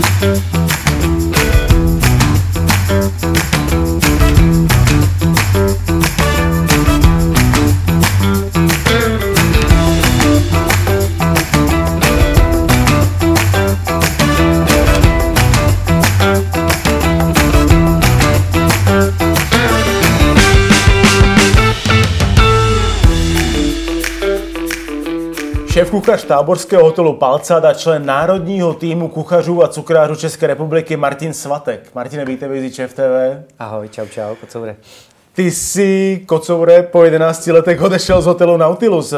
Šéf kuchař táborského hotelu Palcad a člen národního týmu kuchařů a cukrářů České republiky Martin Svatek. Martine, vítej v TV. Ahoj, čau, čau, kocoure. Ty jsi, kocoure, po 11 letech odešel z hotelu Nautilus.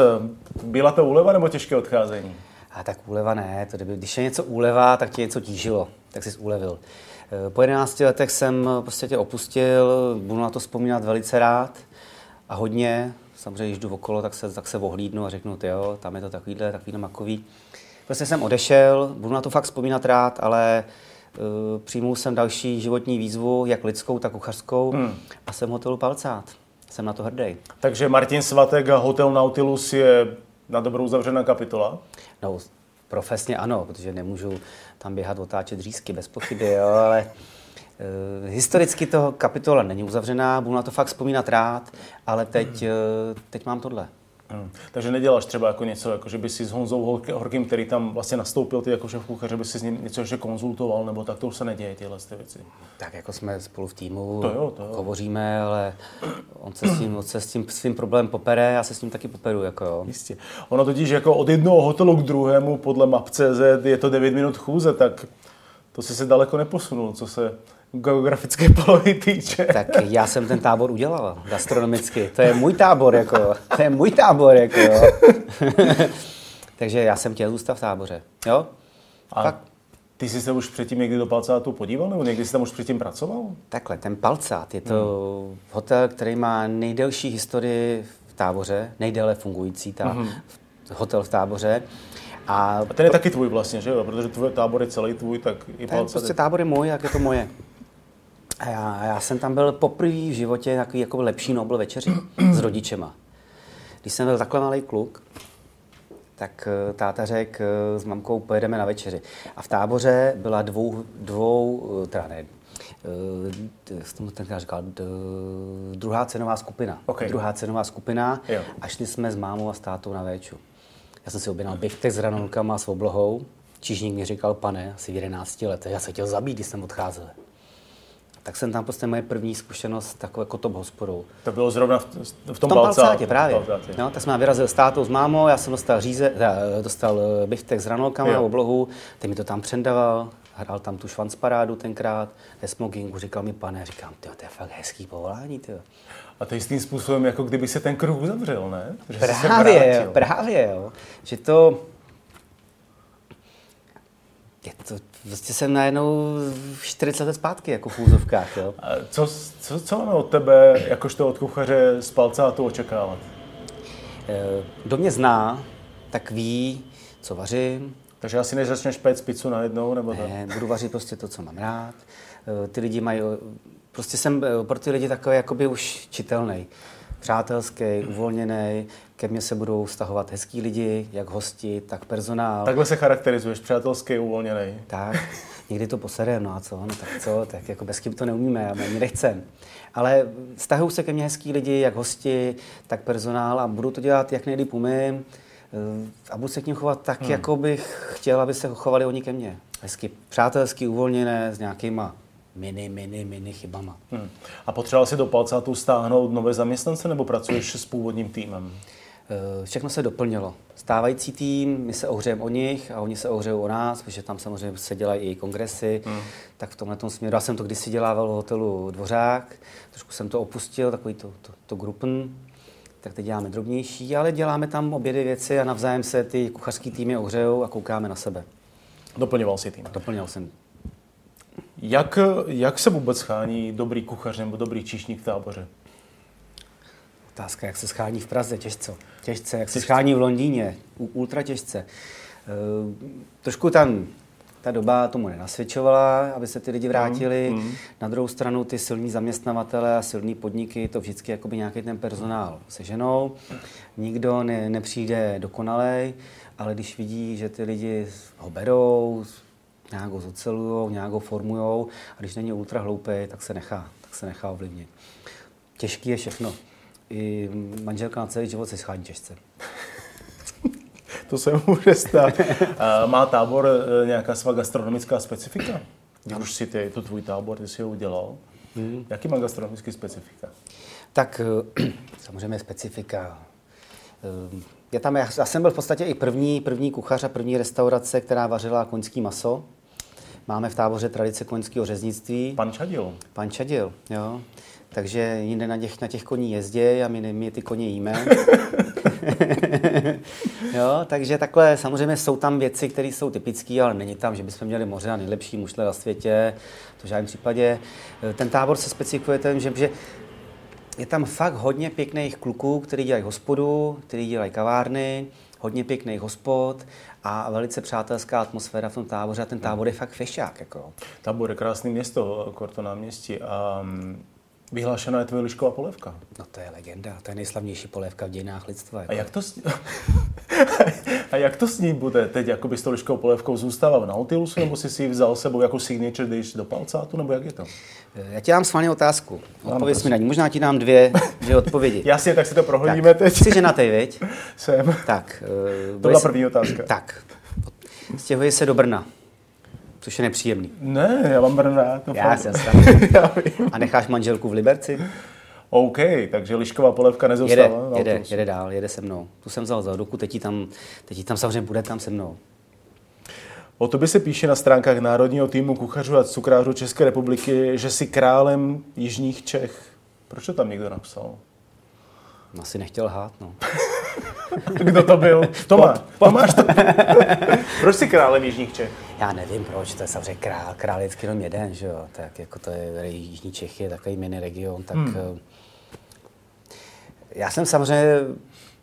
Byla to úleva nebo těžké odcházení? A tak úleva ne, to kdyby, když je něco úleva, tak tě něco tížilo, tak jsi ulevil. Po 11 letech jsem prostě tě opustil, budu na to vzpomínat velice rád a hodně, samozřejmě, když jdu okolo, tak se, tak se ohlídnu a řeknu, jo, tam je to takovýhle, takovýhle makový. Prostě jsem odešel, budu na to fakt vzpomínat rád, ale uh, přijmul jsem další životní výzvu, jak lidskou, tak kuchařskou hmm. a jsem hotelu Palcát. Jsem na to hrdý. Takže Martin Svatek a hotel Nautilus je na dobrou zavřená kapitola? No, profesně ano, protože nemůžu tam běhat, otáčet řízky bez pochyby, jo, ale historicky to kapitola není uzavřená, budu na to fakt vzpomínat rád, ale teď, uh, teď mám tohle. Hmm. Takže neděláš třeba jako něco, jako že by si s Honzou Horkým, který tam vlastně nastoupil ty jako šéf kuchař, že by si s ním něco ještě konzultoval, nebo tak to už se neděje tyhle ty věci. Tak jako jsme spolu v týmu, to jo, to jo. hovoříme, ale on se s tím, on se s tím svým problémem popere, já se s ním taky poperu. Jako jo. Jistě. Ono totiž jako od jednoho hotelu k druhému podle map.cz je to 9 minut chůze, tak to si se daleko neposunul, co se geografické polohy týče. Tak já jsem ten tábor udělal gastronomicky. To je můj tábor, jako. To je můj tábor, jako. Takže já jsem chtěl zůstat v táboře. Jo? A Fakt. ty jsi se už předtím někdy do Palcátu podíval, nebo někdy jsi tam už předtím pracoval? Takhle, ten Palcát je to hmm. hotel, který má nejdelší historii v táboře, nejdéle fungující ta, hmm. hotel v táboře. A, a ten je to... taky tvůj vlastně, že jo? Protože tvůj tábor je celý tvůj, tak i Palcát. Prostě tábor je můj, jak je to moje. A já, já jsem tam byl poprvé v životě takový jako lepší Nobel večeři s rodičema. Když jsem byl takhle malý kluk, tak eh, táta řekl, eh, s mamkou pojedeme na večeři. A v táboře byla dvou, dvou eh, teda ne, jsem tenkrát říkal, druhá cenová skupina. Okay. Druhá cenová skupina jo. a šli jsme s mámou a s tátou na véču. Já jsem si objednal biftek s ranolkama a s oblohou. Čížník mi říkal, pane, asi v 11 letech, já se chtěl zabít, když jsem odcházel tak jsem tam prostě moje první zkušenost takovou jako top hospodou. To bylo zrovna v, v tom, v tom palcátě, právě. Palcátě. No, tak jsme vyrazil s tátou, s mámou, já jsem dostal říze, dostal eh, biftek s ranolkama, oblohu, ten mi to tam přendaval, hrál tam tu švancparádu tenkrát, ve smokingu, říkal mi pane, říkám, to je fakt hezký povolání, tyjo. A to jistým způsobem, jako kdyby se ten kruh uzavřel, ne? Že právě, jo, právě, jo. Že to, je to, prostě jsem najednou 40 let zpátky, jako v úzovkách, jo. A co, co, co máme od tebe, jakožto od kuchaře z to očekávat? Eh, kdo mě zná, tak ví, co vařím. Takže asi než začneš pét pizzu najednou, nebo tak? Ne, budu vařit prostě to, co mám rád. Eh, ty lidi mají, prostě jsem eh, pro ty lidi takový jakoby už čitelný přátelský, uvolněný, ke mně se budou stahovat hezký lidi, jak hosti, tak personál. Takhle se charakterizuješ, přátelský, uvolněný. Tak, někdy to poserem, no a co, no tak co, tak jako bez kým to neumíme, a my nechcem. Ale stahují se ke mně hezký lidi, jak hosti, tak personál a budu to dělat, jak nejlíp umím eh, a budu se k ním chovat tak, hmm. jako bych chtěl, aby se chovali oni ke mně. Hezky přátelský, uvolněné, s nějakýma mini, mini, mini chybama. Hmm. A potřeboval si do Palcátu stáhnout nové zaměstnance nebo pracuješ s původním týmem? Eh, všechno se doplnilo. Stávající tým, my se ohřejeme o nich a oni se ohřejou o nás, protože tam samozřejmě se dělají i kongresy, hmm. tak v tomhle směru. Já jsem to kdysi dělával v hotelu Dvořák, trošku jsem to opustil, takový to, to, to grupen, tak teď děláme drobnější, ale děláme tam obě dvě věci a navzájem se ty kuchařský týmy ohřejou a koukáme na sebe. Doplňoval si tým. Doplňoval jsem. Jak, jak se vůbec schání dobrý kuchař nebo dobrý číšník v táboře? Otázka, jak se schání v Praze, těžce. Těžce, jak se schání v Londýně, ultra těžce. E, trošku tam ta doba tomu nenasvědčovala, aby se ty lidi vrátili. Mm, mm. Na druhou stranu ty silní zaměstnavatele a silní podniky to vždycky jakoby nějaký ten personál seženou. Nikdo ne, nepřijde dokonalej, ale když vidí, že ty lidi ho berou, nějak ho zocelujou, nějak ho formujou a když není ultra hloupý, tak se nechá, tak se nechá ovlivnit. Těžký je všechno. I manželka na celý život se schání těžce. to se může stát. Má tábor e, nějaká svá gastronomická specifika? Když už si ty, to tvůj tábor, ty si ho udělal. Hmm. Jaký má gastronomický specifika? Tak e, samozřejmě specifika. Je tam, já, já jsem byl v podstatě i první, první kuchař a první restaurace, která vařila koňský maso. Máme v táboře tradice koňského řeznictví. Pan Čadil. Pan Čadil, jo. Takže jinde na těch, na těch koní jezdí a my, my ty koně jíme. jo, takže takhle samozřejmě jsou tam věci, které jsou typické, ale není tam, že bychom měli moře a nejlepší mušle na světě. To v žádném případě. Ten tábor se specifikuje tím, že, že je tam fakt hodně pěkných kluků, kteří dělají hospodu, kteří dělají kavárny, hodně pěkných hospod a velice přátelská atmosféra v tom táboře a ten tábor je fakt fešák. Jako. Tábor je krásné město, Korto náměstí a mm, Vyhlášená je tvoje lišková polévka. No to je legenda, to je nejslavnější polévka v dějinách lidstva. Jako. A jak to s... a jak to s ní bude? Teď jakoby s tou liškovou polévkou zůstává v Nautilusu, nebo jsi si ji vzal sebou jako signature dish do palcátu, nebo jak je to? Já ti dám schválně otázku. Odpověď mi na ní. Možná ti dám dvě, dvě odpovědi. Jasně, tak si to prohodíme teď. Jsi ženatý, viď? Jsem. Tak. Uh, to byla první otázka. Tak. Stěhuje se do Brna což je nepříjemný. Ne, já mám rád. Já jsem A necháš manželku v Liberci? OK, takže lišková polevka nezůstává. Jede, jede, jede dál, jede se mnou. Tu jsem vzal za ruku, teď tam, teď tam samozřejmě bude tam se mnou. O tobě se píše na stránkách Národního týmu kuchařů a cukrářů České republiky, že jsi králem jižních Čech. Proč to tam někdo napsal? Asi nechtěl hát, no. Kdo to byl? Tomáš. Tomáš to... proč jsi králem Jižních Čech? Já nevím proč, to je samozřejmě král, král je jenom jeden, že jo. Tak jako to je Jižní Čechy, takový mini region, tak... Hmm. Eh, já jsem samozřejmě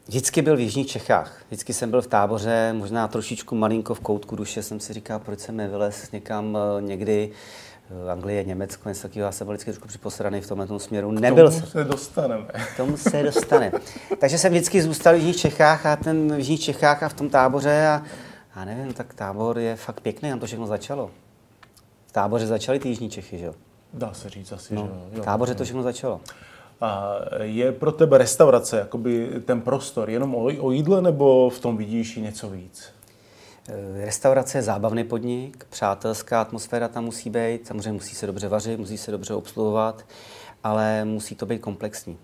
vždycky byl v Jižních Čechách. Vždycky jsem byl v táboře, možná trošičku malinko v koutku duše jsem si říkal, proč jsem nevylez někam eh, někdy Anglie, Německo, něco takového, já jsem byl vždycky trošku připosraný v tomhle směru. Nebyl tomu se dostaneme. K tomu se dostane. Takže jsem vždycky zůstal v Jižních Čechách a ten v Jižních Čechách a v tom táboře a, a nevím, tak tábor je fakt pěkný, tam to všechno začalo. V táboře začaly ty Jižní Čechy, že jo? Dá se říct asi, no, že jo. V táboře to všechno začalo. A je pro tebe restaurace, jakoby ten prostor, jenom o, o jídle, nebo v tom vidíš něco víc? Eh, restaurace je zábavný podnik, přátelská atmosféra tam musí být, samozřejmě musí se dobře vařit, musí se dobře obsluhovat, ale musí to být komplexní.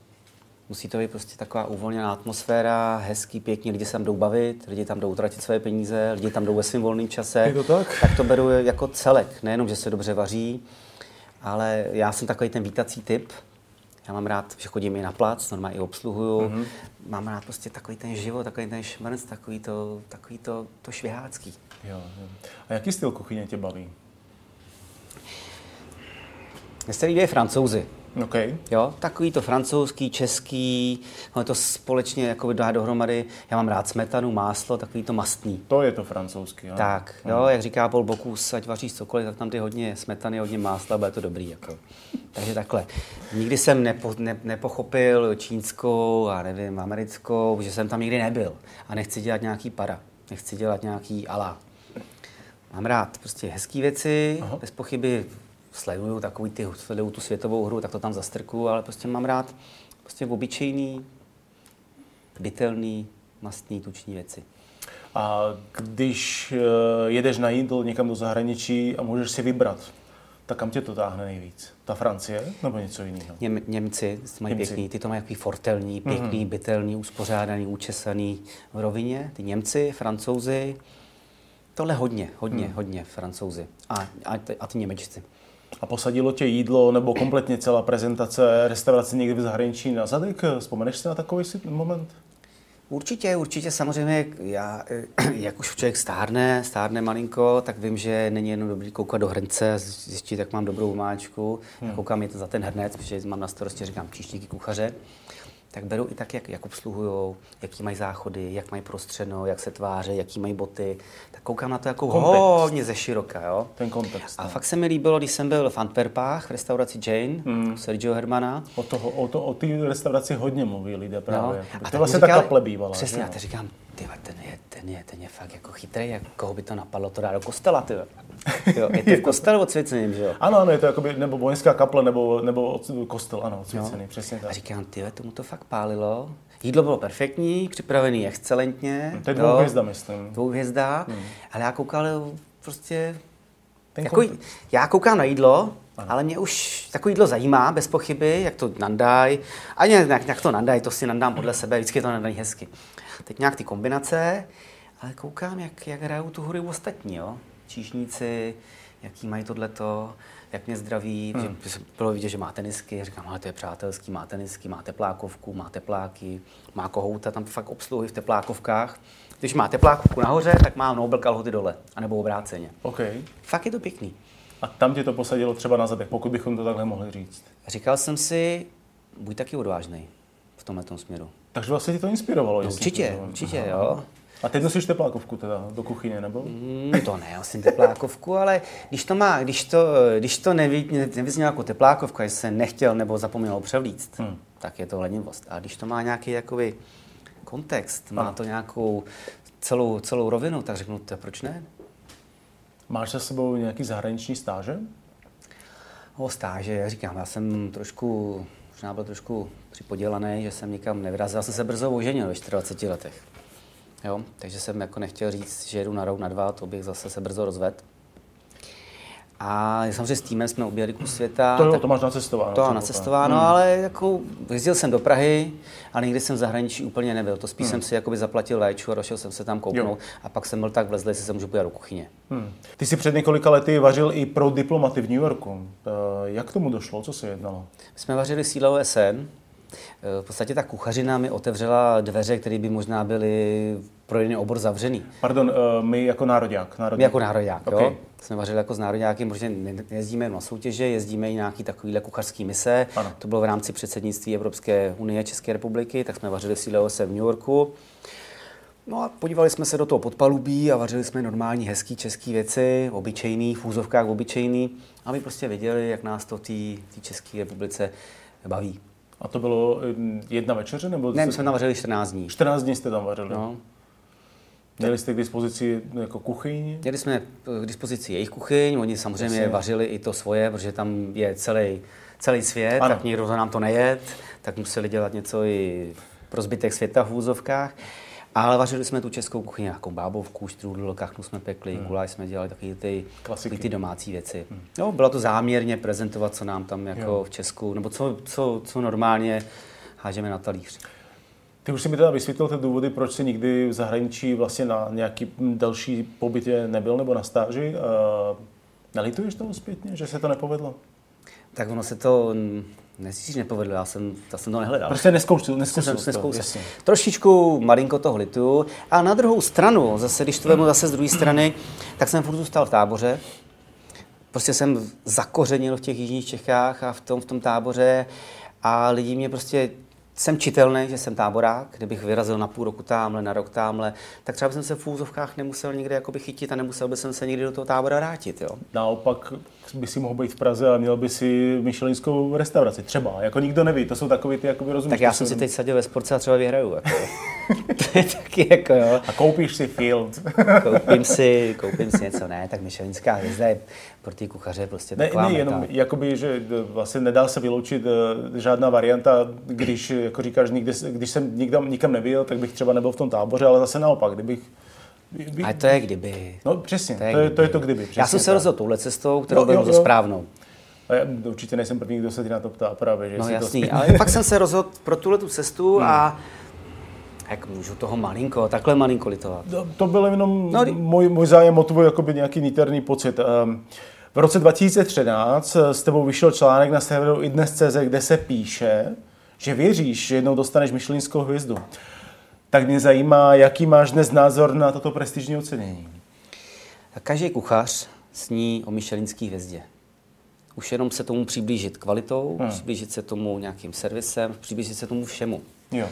Musí to být prostě taková uvolněná atmosféra, hezký, pěkný, lidi se tam jdou bavit, lidi tam jdou utratit své peníze, lidi tam jdou ve svém volném čase. Je to tak? Tak to beru jako celek, nejenom, že se dobře vaří, ale já jsem takový ten vítací typ, já mám rád, že chodím i na plac, normálně i obsluhuju. Mm-hmm. Mám rád prostě takový ten život, takový ten šmrnc, takový to, takový to, to švihácký. Jo, jo. A jaký styl kuchyně tě baví? Mně se líbí francouzi. Okay. Jo, takový to francouzský, český, no to společně jako dá dohromady. Já mám rád smetanu, máslo, takový to mastný. To je to francouzský, jo? Tak, jo, hmm. jak říká Paul Bokus, ať vaříš cokoliv, tak tam ty hodně smetany, hodně másla, bude to dobrý. Jako. Takže takhle. Nikdy jsem nepo, ne, nepochopil čínskou a nevím, americkou, že jsem tam nikdy nebyl. A nechci dělat nějaký para, nechci dělat nějaký ala. Mám rád prostě hezké věci, Aha. bez pochyby sleduju takový ty, sleduju tu světovou hru, tak to tam zastrkuju, ale prostě mám rád prostě obyčejný, bytelný, mastný, tuční věci. A když eh, jedeš na jídlo někam do zahraničí a můžeš si vybrat, tak kam tě to táhne nejvíc? Ta Francie nebo něco jiného? Něm, Němci mají Němci. pěkný, ty to mají takový fortelní, pěkný, mm-hmm. bytelný, uspořádaný, učesaný v rovině. Ty Němci, Francouzi, tohle hodně, hodně, mm. hodně Francouzi a, a, a ty Němečci a posadilo tě jídlo nebo kompletně celá prezentace restaurace někdy v zahraničí na zadek? Vzpomeneš si na takový moment? Určitě, určitě samozřejmě, já, jak už člověk stárne, stárne malinko, tak vím, že není jenom dobrý koukat do hrnce a zjistit, jak mám dobrou máčku. Hmm. Koukám je to za ten hrnec, protože mám na starosti, říkám, příštíky kuchaře tak beru i tak, jak, jak obsluhují, jaký mají záchody, jak mají prostředno, jak se tváří, jaký mají boty. Tak koukám na to jako kontext. hodně ze široka. Jo? Ten kontext. A ne? No. fakt se mi líbilo, když jsem byl v Antwerpách, v restauraci Jane, mm. Sergio Hermana. O, toho, o, to, o té restauraci hodně mluví lidé právě. No. A to vlastně ta kaple bývala. Přesně, já říkám, ty ten je, ten je, ten je fakt jako chytrý, jak koho by to napadlo to dát do kostela, ty. Jo, je to v kostelu odsvěceným, že jo? Ano, ano, je to jakoby, nebo vojenská kaple, nebo, nebo od, kostel, ano, odsvěcený, no. přesně tak. A říkám, ty, tomu to fakt pálilo. Jídlo bylo perfektní, připravený excelentně. Hmm, to je dvou hvězda, myslím. Dvou hvězda, hmm. ale já koukal prostě ten jako, já koukám na jídlo, ano. ale mě už takový jídlo zajímá, bez pochyby, jak to nandaj. A nějak, jak to nandaj, to si nandám podle sebe, vždycky je to nandají hezky. Teď nějak ty kombinace, ale koukám, jak, jak hrajou tu hru ostatní, jo? Číšníci, jaký mají tohleto, jak mě zdraví, hmm. že bylo vidět, že má tenisky, říkám, ale to je přátelský, má tenisky, má teplákovku, má tepláky, má kohouta, tam fakt obsluhy v teplákovkách. Když má teplákovku nahoře, tak má Nobel kalhoty dole, anebo obráceně. Okay. Fakt je to pěkný. A tam tě to posadilo třeba na zadek, pokud bychom to takhle mohli říct. Říkal jsem si, buď taky odvážný v tomhle směru. Takže vlastně ti to inspirovalo? No, určitě, určitě, Aha. jo. A teď nosíš teplákovku teda do kuchyně, nebo? Mm, to ne, asi teplákovku, ale když to má, když to, když to neví, nevyznělo jako teplákovka, že se nechtěl nebo zapomněl převlíct, hmm. tak je to lenivost. A když to má nějaký jakoby kontext, má to nějakou celou, celou rovinu, tak řeknu, to proč ne? Máš za sebou nějaký zahraniční stáže? O stáže, jak říkám, já jsem trošku, možná byl trošku připodělaný, že jsem nikam nevyrazil. Já jsem se brzo oženil ve 24 letech. Jo? Takže jsem jako nechtěl říct, že jedu na rok, na dva, to bych zase se brzo rozvedl. A samozřejmě s týmem jsme objeli kus světa. To, jo, tak, to máš nacestováno. To nacestováno, hmm. ale jako jezdil jsem do Prahy a nikdy jsem v zahraničí úplně nebyl. To spíš hmm. jsem si jakoby zaplatil léču a došel jsem se tam kouknout jo. a pak jsem byl tak vlezlý, že se můžu pojít do kuchyně. Hmm. Ty jsi před několika lety vařil i pro diplomaty v New Yorku. Eh, jak tomu došlo? Co se jednalo? My jsme vařili sílo SN, Eh, v podstatě ta kuchařina mi otevřela dveře, které by možná byly pro jiný obor zavřený. Pardon, uh, my jako národák. národák. My jako národák, okay. jo. Jsme vařili jako s nároďáky, protože jezdíme na soutěže, jezdíme i nějaký takovýhle kuchařský mise. Ano. To bylo v rámci předsednictví Evropské unie České republiky, tak jsme vařili v síle v New Yorku. No a podívali jsme se do toho podpalubí a vařili jsme normální, hezký český věci, obyčejný, v úzovkách obyčejný, aby prostě věděli, jak nás to v té České republice baví. A to bylo jedna večeře? Nebo ne, my jsme tam vařili 14 dní. 14 dní jste tam vařili? No. Měli jste k dispozici jako kuchyň? Měli jsme k dispozici jejich kuchyň, oni samozřejmě Jasně. vařili i to svoje, protože tam je celý, celý svět, ano. tak nikdo nám to nejet, tak museli dělat něco i pro zbytek světa v úzovkách. Ale vařili jsme tu českou kuchyni, nějakou bábovku, štrůdl, kachnu jsme pekli, hmm. guláš jsme dělali taky ty, ty domácí věci. Hmm. No, bylo to záměrně prezentovat, co nám tam jako jo. v Česku, nebo co, co, co normálně hážeme na talíř. Ty už si mi teda vysvětlil ty důvody, proč si nikdy v zahraničí vlastně na nějaký další pobytě nebyl nebo na stáži. Nalituješ toho zpětně, že se to nepovedlo? Tak ono se to Nesíš nepovedl, já jsem, já jsem to nehledal. Prostě neskoušel, neskoušel, neskoušel. Trošičku malinko to lituju. A na druhou stranu, zase když to vemu zase z druhé strany, tak jsem furt zůstal v táboře. Prostě jsem zakořenil v těch jižních Čechách a v tom, v tom táboře a lidi mě prostě jsem čitelný, že jsem táborák, kdybych vyrazil na půl roku tamhle, na rok tamhle, tak třeba bych se v úzovkách nemusel jakoby chytit a nemusel bych se nikdy do toho tábora vrátit. Jo? Naopak by si mohl být v Praze a měl by si myšelinskou restauraci. Třeba, jako nikdo neví, to jsou takový ty, jakoby rozumíš. Tak já jsem si teď sadil ve sportce a třeba vyhraju. Jako. to je taky jako jo. A koupíš si field. koupím si, koupím si něco, ne, tak myšelinská hvězda je pro ty kuchaře prostě ne, taková ne, jenom meta. jakoby, že vlastně nedá se vyloučit uh, žádná varianta, když, jako říkáš, nikdy, když jsem nikam, nikam nebyl, tak bych třeba nebyl v tom táboře, ale zase naopak, kdybych by... A to je kdyby. No přesně, to je, to je, to, je to kdyby. Přesně, Já jsem se rozhodl touhle cestou, kterou no, byl správnou. A já určitě nejsem první, kdo se ty na to ptá právě. Že no jasný, to... ale fakt jsem se rozhodl pro tuhle tu cestu hmm. a jak můžu toho malinko, takhle malinko litovat. To, to byl jenom no, můj, můj zájem o tvůj jakoby nějaký niterný pocit. Um, v roce 2013 s tebou vyšel článek na serveru idnes.cz, kde se píše, že věříš, že jednou dostaneš myšlinskou hvězdu. Tak mě zajímá, jaký máš dnes názor na toto prestižní ocenění. Každý kuchař sní o myšelinské hvězdě. Už jenom se tomu přiblížit kvalitou, hmm. přiblížit se tomu nějakým servisem, přiblížit se tomu všemu. Jo.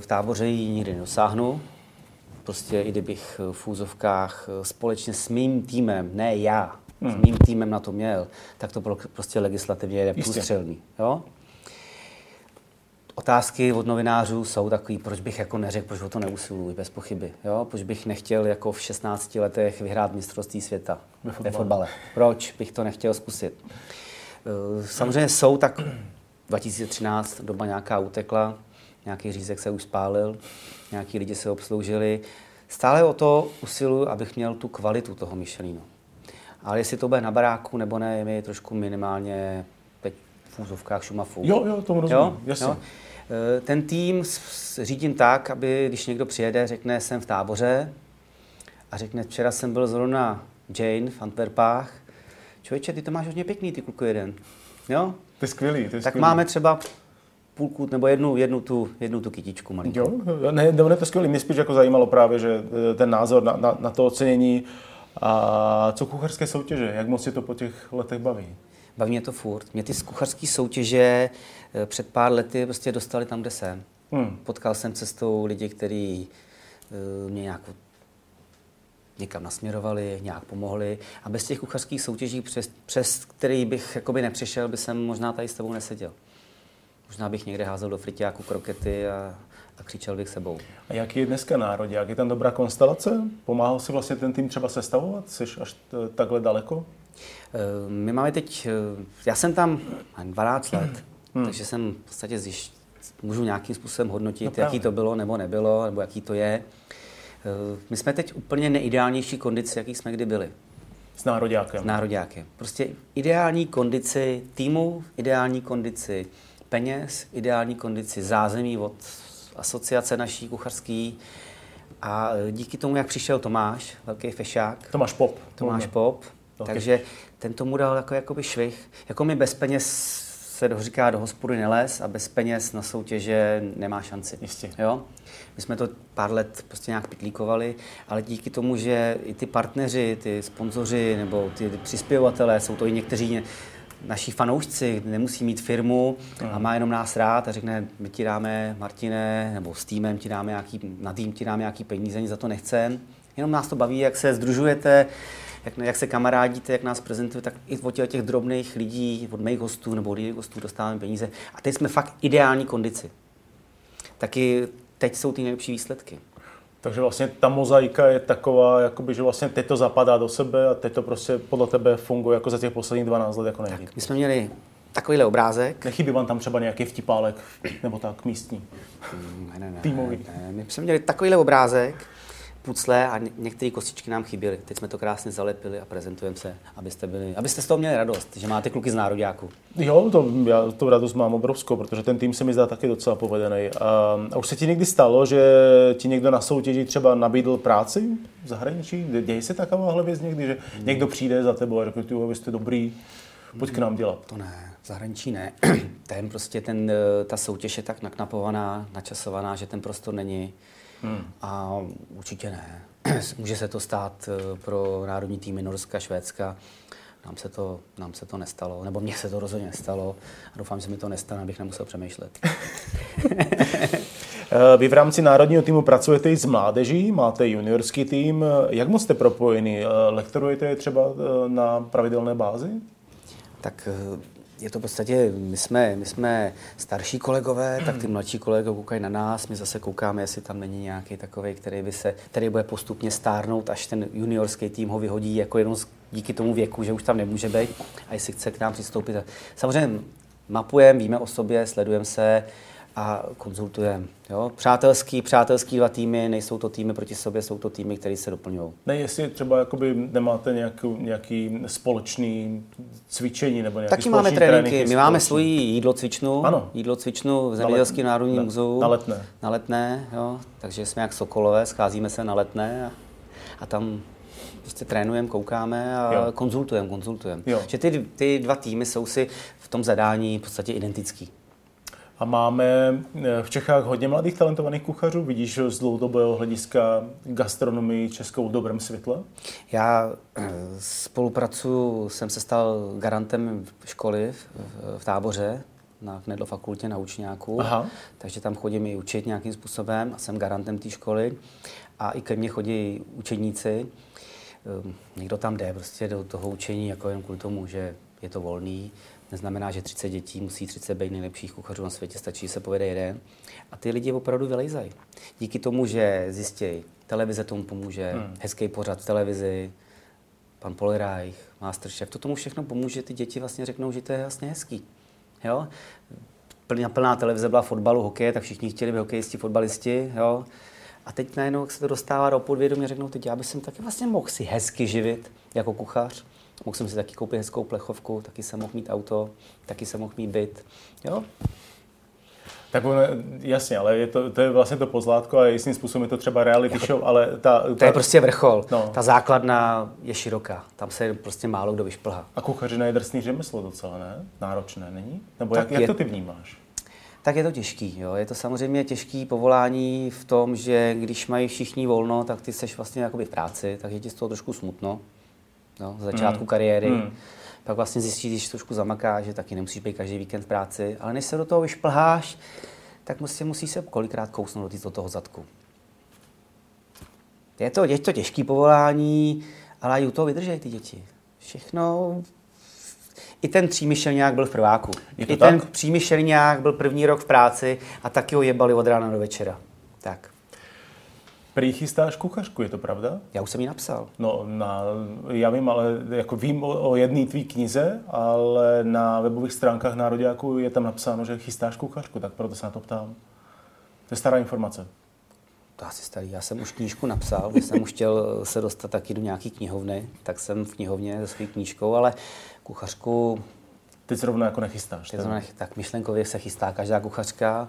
V táboře ji nikdy nedosáhnu. Prostě i kdybych v úzovkách společně s mým týmem, ne já, hmm. s mým týmem na to měl, tak to bylo prostě legislativně průstřelný. Jo? Otázky od novinářů jsou takový, proč bych jako neřekl, proč o to neusiluji, bez pochyby. Jo? Proč bych nechtěl jako v 16 letech vyhrát mistrovství světa ve fotbale. Ve fotbale. Proč bych to nechtěl zkusit? Eh, samozřejmě jsou tak 2013 doba nějaká utekla, nějaký řízek se už spálil, nějaký lidi se obsloužili. Stále o to usiluju, abych měl tu kvalitu toho Michelinu. Ale jestli to bude na baráku nebo ne, je mi trošku minimálně v úzovkách šumafů. Jo, jo, tomu rozumím, jo? jasně. Jo? Eh, ten tým řídím tak, aby když někdo přijede, řekne, jsem v táboře a řekne, včera jsem byl zrovna Jane v Antwerpách. Člověče, ty to máš hodně pěkný, ty kluku jeden. Jo? To je skvělý, to je Tak skvělý. máme třeba půlku nebo jednu, jednu, tu, jednu tu kytičku malinkou. Jo, ne, ne, to je skvělý. Mě spíš jako zajímalo právě, že eh, ten názor na, na, na to ocenění a co kuchařské soutěže, jak moc si to po těch letech baví? Baví mě to furt. Mě ty kuchařské soutěže eh, před pár lety prostě dostali tam, kde jsem. Hmm. Potkal jsem cestou lidi, kteří uh, mě nějak někam nasměrovali, nějak pomohli. A bez těch kuchařských soutěží, přes, přes který bych jakoby nepřišel, by jsem možná tady s tebou neseděl. Možná bych někde házel do friťáku krokety a, a křičel bych sebou. A jaký je dneska národ? Jak je tam dobrá konstelace? Pomáhal si vlastně ten tým třeba sestavovat? Jsi až takhle daleko? Eh, my máme teď, eh, já jsem tam 12 let, hmm. takže jsem v podstatě zjišť, můžu nějakým způsobem hodnotit, no jaký to bylo nebo nebylo, nebo jaký to je. Eh, my jsme teď úplně neideálnější kondici, jaký jsme kdy byli. S nároďákem. S nároďákem. Prostě ideální kondici týmu, ideální kondici peněz, ideální kondici zázemí od asociace naší kuchařský. A díky tomu, jak přišel Tomáš, velký fešák. Tomáš Pop. Tomáš Pop. Okay. Takže ten tomu dal jako jakoby švih. Jako mi bez peněz se říká do hospody neles a bez peněz na soutěže nemá šanci. Jistě. Jo? My jsme to pár let prostě nějak pitlíkovali, ale díky tomu, že i ty partneři, ty sponzoři nebo ty přispěvatelé, jsou to i někteří naši fanoušci, nemusí mít firmu a má jenom nás rád a řekne, my ti dáme, Martine, nebo s týmem ti dáme nějaký, na tým ti dáme nějaký peníze, nic za to nechcem. Jenom nás to baví, jak se združujete, jak, jak se kamarádíte, jak nás prezentujete, tak i od těch drobných lidí, od mých hostů nebo od jejich hostů dostáváme peníze. A teď jsme fakt ideální kondici. Taky teď jsou ty nejlepší výsledky. Takže vlastně ta mozaika je taková, jakoby, že vlastně teď to zapadá do sebe a teď to prostě podle tebe funguje jako za těch posledních 12 let jako nejvíc. Tak, my jsme měli takovýhle obrázek. Nechybí vám tam třeba nějaký vtipálek nebo tak místní? Ne, ne, ne. Týmový. Ne, my jsme měli takovýhle obrázek, pucle a některé kostičky nám chyběly. Teď jsme to krásně zalepili a prezentujeme se, abyste, byli, abyste z toho měli radost, že máte kluky z nároďáku. Jo, to, já tu radost mám obrovskou, protože ten tým se mi zdá taky docela povedený. A, a už se ti někdy stalo, že ti někdo na soutěži třeba nabídl práci v zahraničí? Děje se takováhle věc někdy, že hmm. někdo přijde za tebou a řekne, ty vy jste dobrý, pojď k nám dělat. To ne, v zahraničí ne. ten prostě, ten, ta soutěž je tak naknapovaná, načasovaná, že ten prostor není. Hmm. A určitě ne. Může se to stát eh, pro národní týmy Norska, Švédska. Nám se, to, nám se to nestalo, nebo mně se to rozhodně nestalo. A doufám, že mi to nestane, abych nemusel přemýšlet. Eh, vy v rámci národního týmu pracujete i s mládeží, máte juniorský tým. Jak moc jste propojeni? Eh, lektorujete je třeba na pravidelné bázi? Tak je to v podstatě, my jsme, my jsme starší kolegové, tak ty mladší kolegové koukají na nás, my zase koukáme, jestli tam není nějaký takový, který, by se, který bude postupně stárnout, až ten juniorský tým ho vyhodí jako jenom díky tomu věku, že už tam nemůže být a jestli chce k nám přistoupit. Samozřejmě mapujeme, víme o sobě, sledujeme se, a konzultujeme. Jo? Přátelský, přátelský dva týmy, nejsou to týmy proti sobě, jsou to týmy, které se doplňují. Ne, jestli třeba jakoby nemáte nějaký, nějaký společný cvičení nebo nějaký Taky máme tréninky. My máme svoji jídlo cvičnu, ano. jídlo cvičnu v Zemědělském národním muzeu. Na letné. Na letné, jo. Takže jsme jak sokolové, scházíme se na letné a, a tam prostě trénujeme, koukáme a konzultujeme, konzultujeme. Že ty, ty dva týmy jsou si v tom zadání v podstatě identický. A máme eh, v Čechách hodně mladých talentovaných kuchařů. Vidíš z dlouhodobého hlediska gastronomii českou v dobrém světle? Já eh, spolupracuji, jsem se stal garantem školy v, v táboře na Knedlo fakultě na učňáku, Aha. takže tam chodím i učit nějakým způsobem a jsem garantem té školy. A i ke mně chodí učeníci. Ehm, někdo tam jde prostě do toho učení jako jen kvůli tomu, že je to volný, neznamená, že 30 dětí musí 30 být nejlepších kuchařů na světě, stačí, že se povede jeden. A ty lidi opravdu vylejzají. Díky tomu, že zjistějí, televize tomu pomůže, hmm. hezký pořad v televizi, pan Polreich, Masterchef, to tomu všechno pomůže, ty děti vlastně řeknou, že to je vlastně hezký. Jo? Plná, plná televize byla fotbalu, hokeje, tak všichni chtěli být hokejisti, fotbalisti. Jo? A teď najednou, jak se to dostává do podvědomí, řeknou, teď já bych taky vlastně mohl si hezky živit jako kuchař. Mohl jsem si taky koupit hezkou plechovku, taky jsem mohl mít auto, taky jsem mohl mít byt. Jo? Tak ono, jasně, ale je to, to je vlastně to pozlátko a jistým způsobem je to třeba reality jako, show, ale ta, ta... To je prostě vrchol. No. Ta základna je široká. Tam se prostě málo kdo vyšplhá. A kuchařina je drsný řemeslo docela, ne? Náročné, není? Nebo jak, jak je, to ty vnímáš? Tak je to těžký. Jo. Je to samozřejmě těžký povolání v tom, že když mají všichni volno, tak ty seš vlastně jakoby v práci, takže ti z toho trošku smutno. Jo, z začátku mm. kariéry. Mm. Pak vlastně zjistíš, když trošku zamakáš, že taky nemusíš být každý víkend v práci, ale než se do toho vyšplháš, tak prostě musí se kolikrát kousnout do toho zadku. Je to, je to těžké povolání, ale i u toho vydržej ty děti. Všechno i ten přímyšelňák byl v prváku. I tak? ten přímyšelňák byl první rok v práci a taky ho jebali od rána do večera. Tak. Prý chystáš kuchařku, je to pravda? Já už jsem ji napsal. No, na, já vím, ale jako vím o, o jedné tvý knize, ale na webových stránkách Nároďáku je tam napsáno, že chystáš kuchařku, tak proto se na to ptám. To je stará informace. To asi starý. Já jsem už knížku napsal, když jsem už chtěl se dostat taky do nějaký knihovny, tak jsem v knihovně se svou knížkou, ale kuchařku... Ty zrovna jako nechystáš. Teď zrovna, tak myšlenkově se chystá každá kuchařka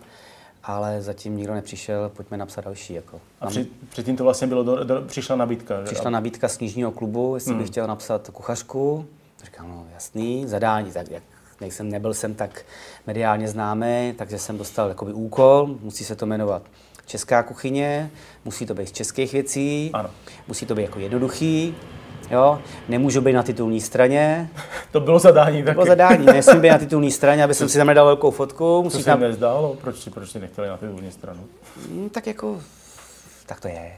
ale zatím nikdo nepřišel, pojďme napsat další. Jako. A při, předtím to vlastně bylo, do, do, přišla nabídka? Přišla že? nabídka z knižního klubu, jestli hmm. bych chtěl napsat kuchařku. Říkám, no jasný, zadání, tak jak nejsem, nebyl jsem tak mediálně známý, takže jsem dostal jakoby úkol, musí se to jmenovat Česká kuchyně, musí to být z českých věcí, ano. musí to být jako jednoduchý, Jo? Nemůžu být na titulní straně. To bylo zadání taky. To bylo zadání. Nesmím být na titulní straně, aby jsem si tam nedal velkou fotku. Musí to se tam... nezdálo? Proč, proč si nechtěli na titulní stranu? Hmm, tak jako, tak to je.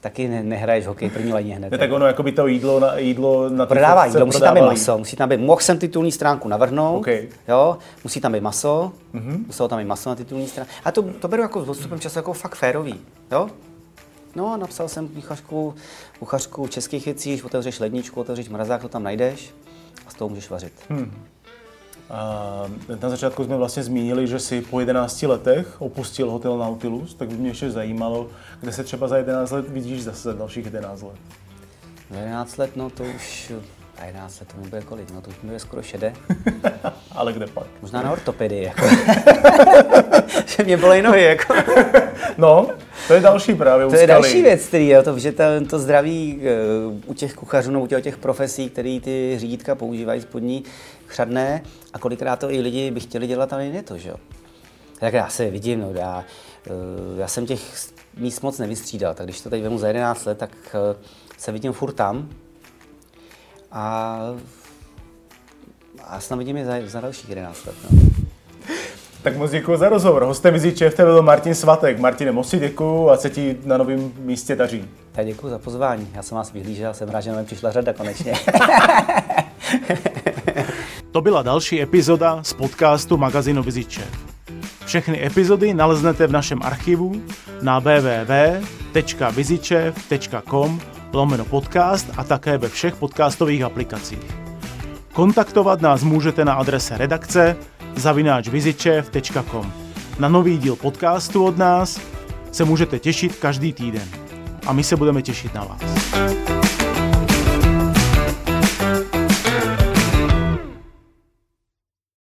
Taky ne, nehraješ hokej první lení hned. Ne, tak ono jako by to jídlo na, jídlo na Prodává jídlo, musí tam být maso. Musí tam být, mohl jsem titulní stránku navrhnout, okay. jo, musí tam být maso, mm-hmm. muselo tam být maso na titulní stránku. A to, to beru jako s postupem času jako fakt férový, jo. No a napsal jsem kuchařku, kuchařku českých věcí, když otevřeš ledničku, otevřeš mrazák, to tam najdeš a z toho můžeš vařit. Hmm. A na začátku jsme vlastně zmínili, že si po 11 letech opustil hotel Nautilus, tak by mě ještě zajímalo, kde se třeba za 11 let vidíš zase za dalších 11 let. Za 11 let, no to už a 11 let to mi bude kolik? No to už mi bude skoro šede. Ale kde pak? Možná na ortopedii, jako. že mě bolej nohy, jako. no, to je další právě To je další věc, který je to, že to, to zdraví uh, u těch kuchařů nebo u těch profesí, který ty řídítka používají spodní, chřadné a kolikrát to i lidi by chtěli dělat, ale je to, že jo. Tak já se vidím, no, já, uh, já jsem těch míst moc nevystřídal, tak když to teď vemu za 11 let, tak uh, se vidím furt tam, a, a snad vidím je za, za dalších 11 let. No. Tak moc děkuji za rozhovor. Hostem Vizičev byl Martin Svatek. Martine, moc si děkuji a se ti na novém místě daří. Tak děkuji za pozvání. Já jsem vás vyhlížel, jsem rád, že nám přišla řada konečně. to byla další epizoda z podcastu magazínu Vizičev. Všechny epizody naleznete v našem archivu na www.vizičev.com lomeno podcast a také ve všech podcastových aplikacích. Kontaktovat nás můžete na adrese redakce zavináčvizičev.com. Na nový díl podcastu od nás se můžete těšit každý týden. A my se budeme těšit na vás.